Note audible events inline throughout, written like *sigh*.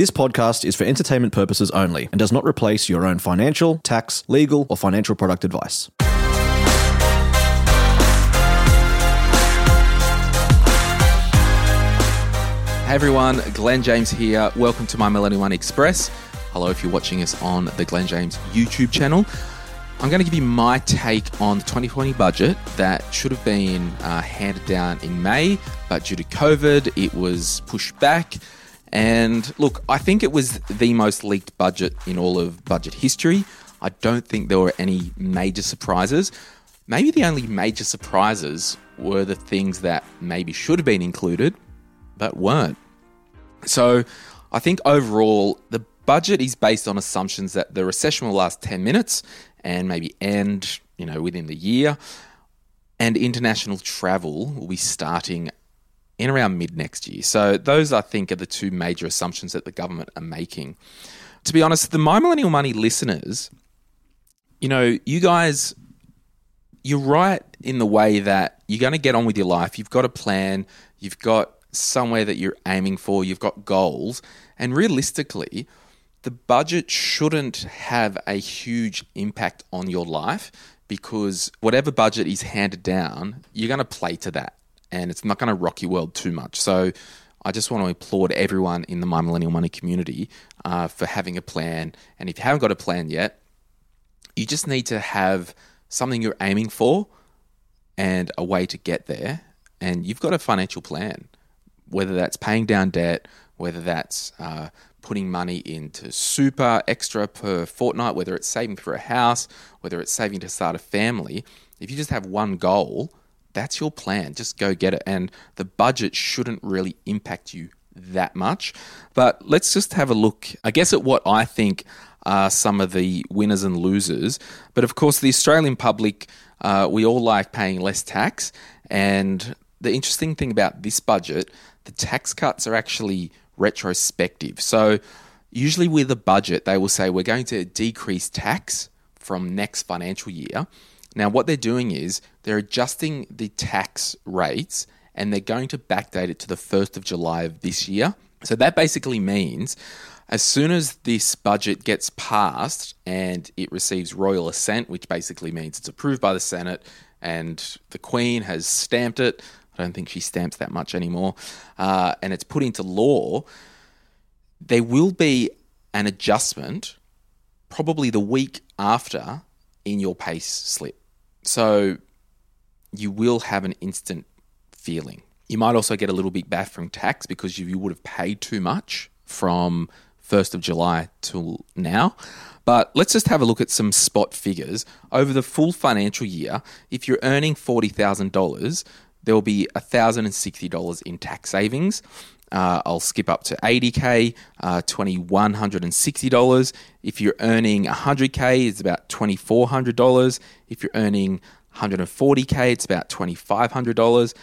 This podcast is for entertainment purposes only and does not replace your own financial, tax, legal, or financial product advice. Hey everyone, Glen James here. Welcome to my Millennial Money Express. Hello if you're watching us on the Glen James YouTube channel. I'm going to give you my take on the 2020 budget that should have been uh, handed down in May, but due to COVID, it was pushed back. And look, I think it was the most leaked budget in all of budget history. I don't think there were any major surprises. Maybe the only major surprises were the things that maybe should have been included, but weren't. So I think overall, the budget is based on assumptions that the recession will last 10 minutes and maybe end, you know, within the year. And international travel will be starting in around mid next year. So those I think are the two major assumptions that the government are making. To be honest, the My Millennial Money listeners, you know, you guys you're right in the way that you're going to get on with your life. You've got a plan, you've got somewhere that you're aiming for, you've got goals, and realistically, the budget shouldn't have a huge impact on your life because whatever budget is handed down, you're going to play to that and it's not going to rock your world too much. So I just want to applaud everyone in the My Millennial Money community uh, for having a plan. And if you haven't got a plan yet, you just need to have something you're aiming for and a way to get there. And you've got a financial plan, whether that's paying down debt, whether that's uh, putting money into super extra per fortnight, whether it's saving for a house, whether it's saving to start a family. If you just have one goal, that's your plan. Just go get it. And the budget shouldn't really impact you that much. But let's just have a look, I guess, at what I think are some of the winners and losers. But of course, the Australian public, uh, we all like paying less tax. And the interesting thing about this budget, the tax cuts are actually retrospective. So usually with a budget, they will say we're going to decrease tax from next financial year. Now, what they're doing is they're adjusting the tax rates and they're going to backdate it to the 1st of July of this year. So that basically means as soon as this budget gets passed and it receives royal assent, which basically means it's approved by the Senate and the Queen has stamped it, I don't think she stamps that much anymore, uh, and it's put into law, there will be an adjustment probably the week after in your pay slip. So you will have an instant feeling. You might also get a little bit back from tax because you, you would have paid too much from 1st of July till now. But let's just have a look at some spot figures. Over the full financial year, if you're earning $40,000, there will be $1,060 in tax savings. Uh, I'll skip up to 80k, uh, $2,160. If you're earning 100k, it's about $2,400. If you're earning 140k, it's about $2,500.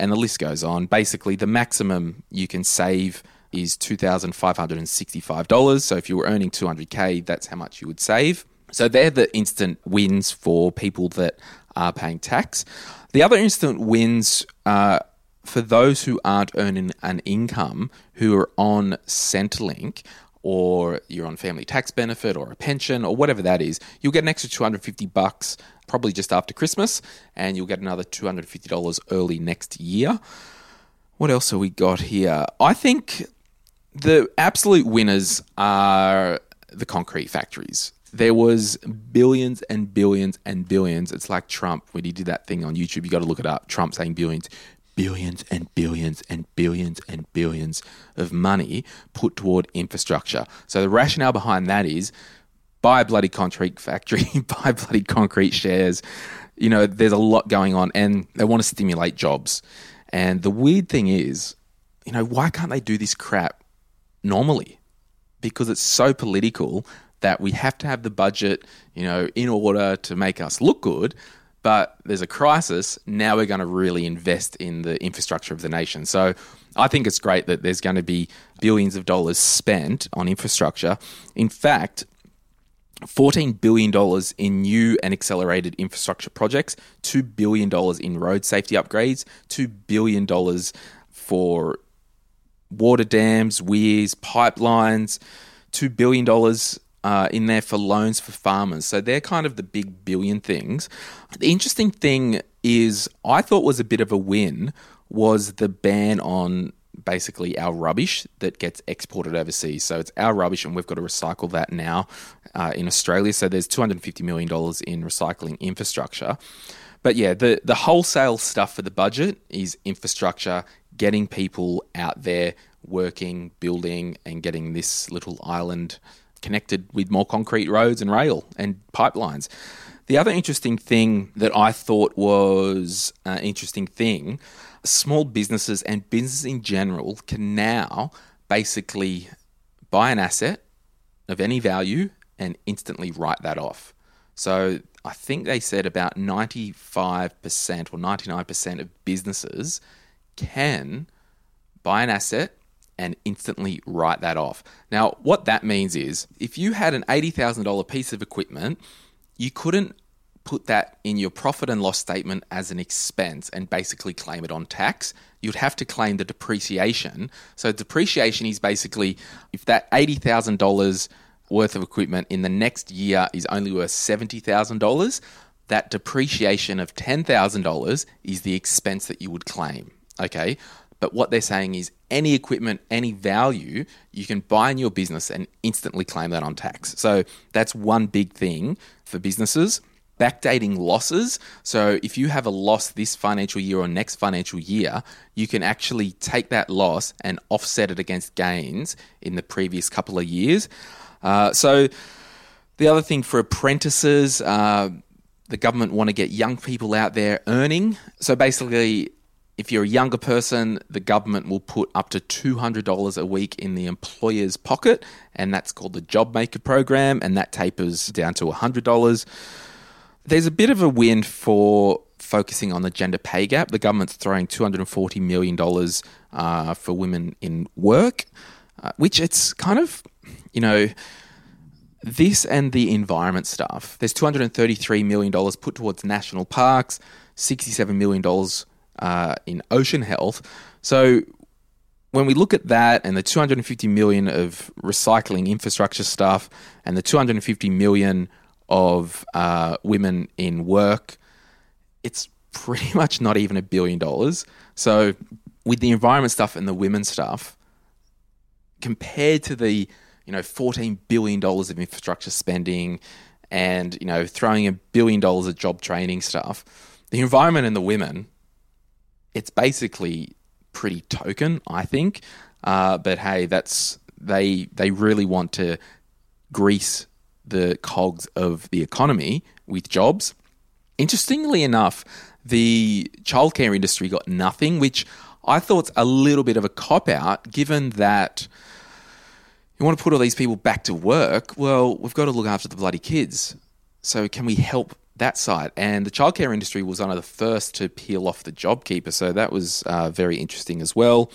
And the list goes on. Basically, the maximum you can save is $2,565. So if you were earning 200k, that's how much you would save. So they're the instant wins for people that are paying tax. The other instant wins uh, for those who aren't earning an income, who are on Centrelink, or you're on family tax benefit or a pension or whatever that is, you'll get an extra 250 bucks probably just after Christmas, and you'll get another $250 early next year. What else have we got here? I think the absolute winners are the concrete factories. There was billions and billions and billions. It's like Trump when he did that thing on YouTube. You got to look it up. Trump saying billions billions and billions and billions and billions of money put toward infrastructure. So the rationale behind that is buy a bloody concrete factory, *laughs* buy bloody concrete shares. You know, there's a lot going on and they want to stimulate jobs. And the weird thing is, you know, why can't they do this crap normally? Because it's so political that we have to have the budget, you know, in order to make us look good. But there's a crisis. Now we're going to really invest in the infrastructure of the nation. So I think it's great that there's going to be billions of dollars spent on infrastructure. In fact, $14 billion in new and accelerated infrastructure projects, $2 billion in road safety upgrades, $2 billion for water dams, weirs, pipelines, $2 billion uh, in there for loans for farmers. So they're kind of the big billion things. The interesting thing is, I thought was a bit of a win was the ban on basically our rubbish that gets exported overseas. So it's our rubbish, and we've got to recycle that now uh, in Australia. So there's $250 million in recycling infrastructure. But yeah, the, the wholesale stuff for the budget is infrastructure, getting people out there working, building, and getting this little island connected with more concrete roads and rail and pipelines. The other interesting thing that I thought was an interesting thing small businesses and business in general can now basically buy an asset of any value and instantly write that off. So I think they said about 95% or 99% of businesses can buy an asset and instantly write that off. Now, what that means is if you had an $80,000 piece of equipment, you couldn't put that in your profit and loss statement as an expense and basically claim it on tax. You'd have to claim the depreciation. So, depreciation is basically if that $80,000 worth of equipment in the next year is only worth $70,000, that depreciation of $10,000 is the expense that you would claim. Okay. But what they're saying is any equipment, any value, you can buy in your business and instantly claim that on tax. So that's one big thing for businesses. Backdating losses. So if you have a loss this financial year or next financial year, you can actually take that loss and offset it against gains in the previous couple of years. Uh, so the other thing for apprentices, uh, the government want to get young people out there earning. So basically, if you're a younger person, the government will put up to $200 a week in the employer's pocket, and that's called the Job Maker Program, and that tapers down to $100. There's a bit of a win for focusing on the gender pay gap. The government's throwing $240 million uh, for women in work, uh, which it's kind of, you know, this and the environment stuff. There's $233 million put towards national parks, $67 million uh, in ocean health. So when we look at that and the 250 million of recycling infrastructure stuff and the 250 million of uh, women in work, it's pretty *laughs* much not even a billion dollars. So with the environment stuff and the women stuff, compared to the you know 14 billion dollars of infrastructure spending and you know throwing a billion dollars of job training stuff, the environment and the women it's basically pretty token, I think. Uh, but hey, that's they they really want to grease the cogs of the economy with jobs. Interestingly enough, the childcare industry got nothing, which I thought's a little bit of a cop out, given that you want to put all these people back to work. Well, we've got to look after the bloody kids. So, can we help that side. And the childcare industry was one of the first to peel off the JobKeeper, so that was uh, very interesting as well.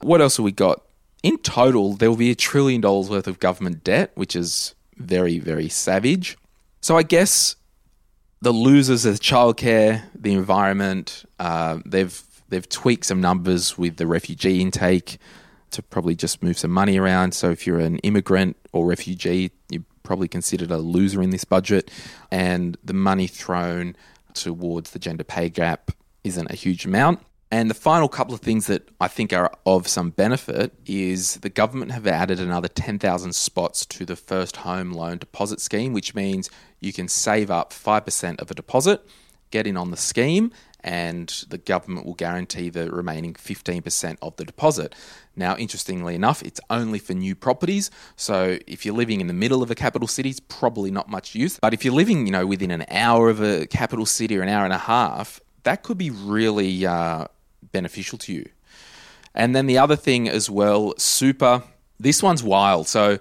What else have we got? In total, there will be a trillion dollars worth of government debt, which is very, very savage. So I guess the losers are childcare, the environment. Uh, they've they've tweaked some numbers with the refugee intake to probably just move some money around. So if you're an immigrant or refugee, you probably considered a loser in this budget, and the money thrown towards the gender pay gap isn't a huge amount. And the final couple of things that I think are of some benefit is the government have added another 10,000 spots to the first home loan deposit scheme, which means you can save up 5% of a deposit, get in on the scheme, and the government will guarantee the remaining 15% of the deposit. Now, interestingly enough, it's only for new properties. So if you're living in the middle of a capital city, it's probably not much use. But if you're living, you know, within an hour of a capital city or an hour and a half, that could be really uh, beneficial to you. And then the other thing as well, super. This one's wild. So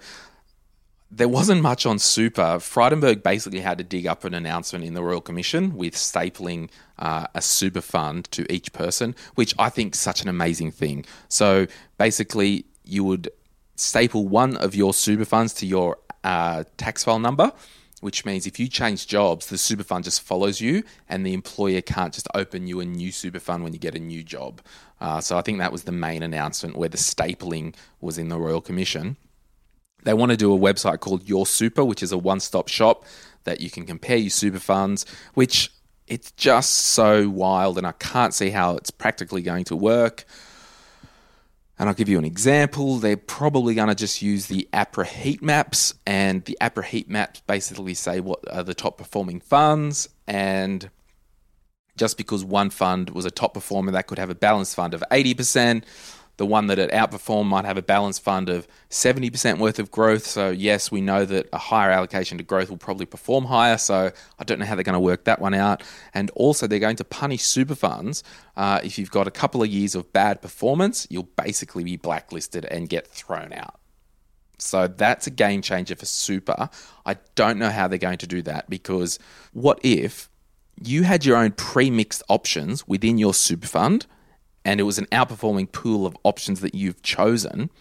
there wasn't much on super. Frydenberg basically had to dig up an announcement in the Royal Commission with stapling uh, a super fund to each person, which I think is such an amazing thing. So basically, you would staple one of your super funds to your uh, tax file number, which means if you change jobs, the super fund just follows you, and the employer can't just open you a new super fund when you get a new job. Uh, so I think that was the main announcement where the stapling was in the Royal Commission. They want to do a website called Your Super, which is a one stop shop that you can compare your super funds, which it's just so wild, and I can't see how it's practically going to work. And I'll give you an example. They're probably going to just use the APRA heat maps, and the APRA heat maps basically say what are the top performing funds. And just because one fund was a top performer, that could have a balanced fund of 80%. The one that it outperformed might have a balanced fund of 70% worth of growth. So, yes, we know that a higher allocation to growth will probably perform higher. So, I don't know how they're going to work that one out. And also, they're going to punish super funds. Uh, if you've got a couple of years of bad performance, you'll basically be blacklisted and get thrown out. So that's a game changer for super. I don't know how they're going to do that because what if you had your own pre mixed options within your super fund and it was an outperforming pool of options that you've chosen,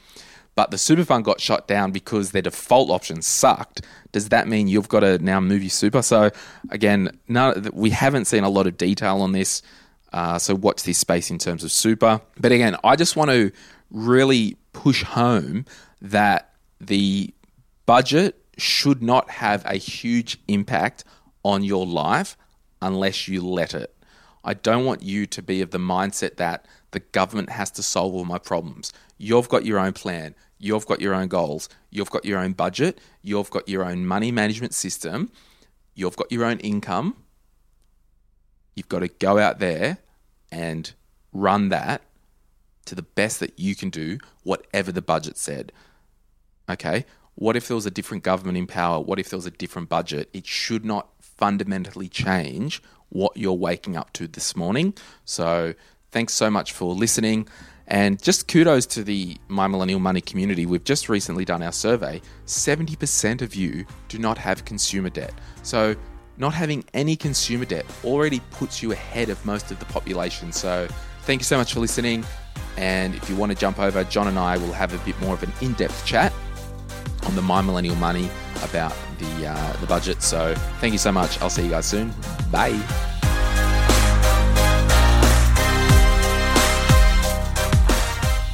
but the super fund got shut down because their default options sucked, does that mean you've got to now move your super? So, again, none, we haven't seen a lot of detail on this. Uh, so, watch this space in terms of super. But again, I just want to really push home that the budget should not have a huge impact on your life unless you let it. I don't want you to be of the mindset that the government has to solve all my problems. You've got your own plan. You've got your own goals. You've got your own budget. You've got your own money management system. You've got your own income. You've got to go out there and run that to the best that you can do, whatever the budget said. Okay, what if there was a different government in power? What if there was a different budget? It should not fundamentally change what you're waking up to this morning. So, thanks so much for listening. And just kudos to the My Millennial Money community. We've just recently done our survey. 70% of you do not have consumer debt. So, not having any consumer debt already puts you ahead of most of the population. So, thank you so much for listening. And if you want to jump over, John and I will have a bit more of an in depth chat on the My Millennial Money about the uh, the budget. So thank you so much. I'll see you guys soon. Bye.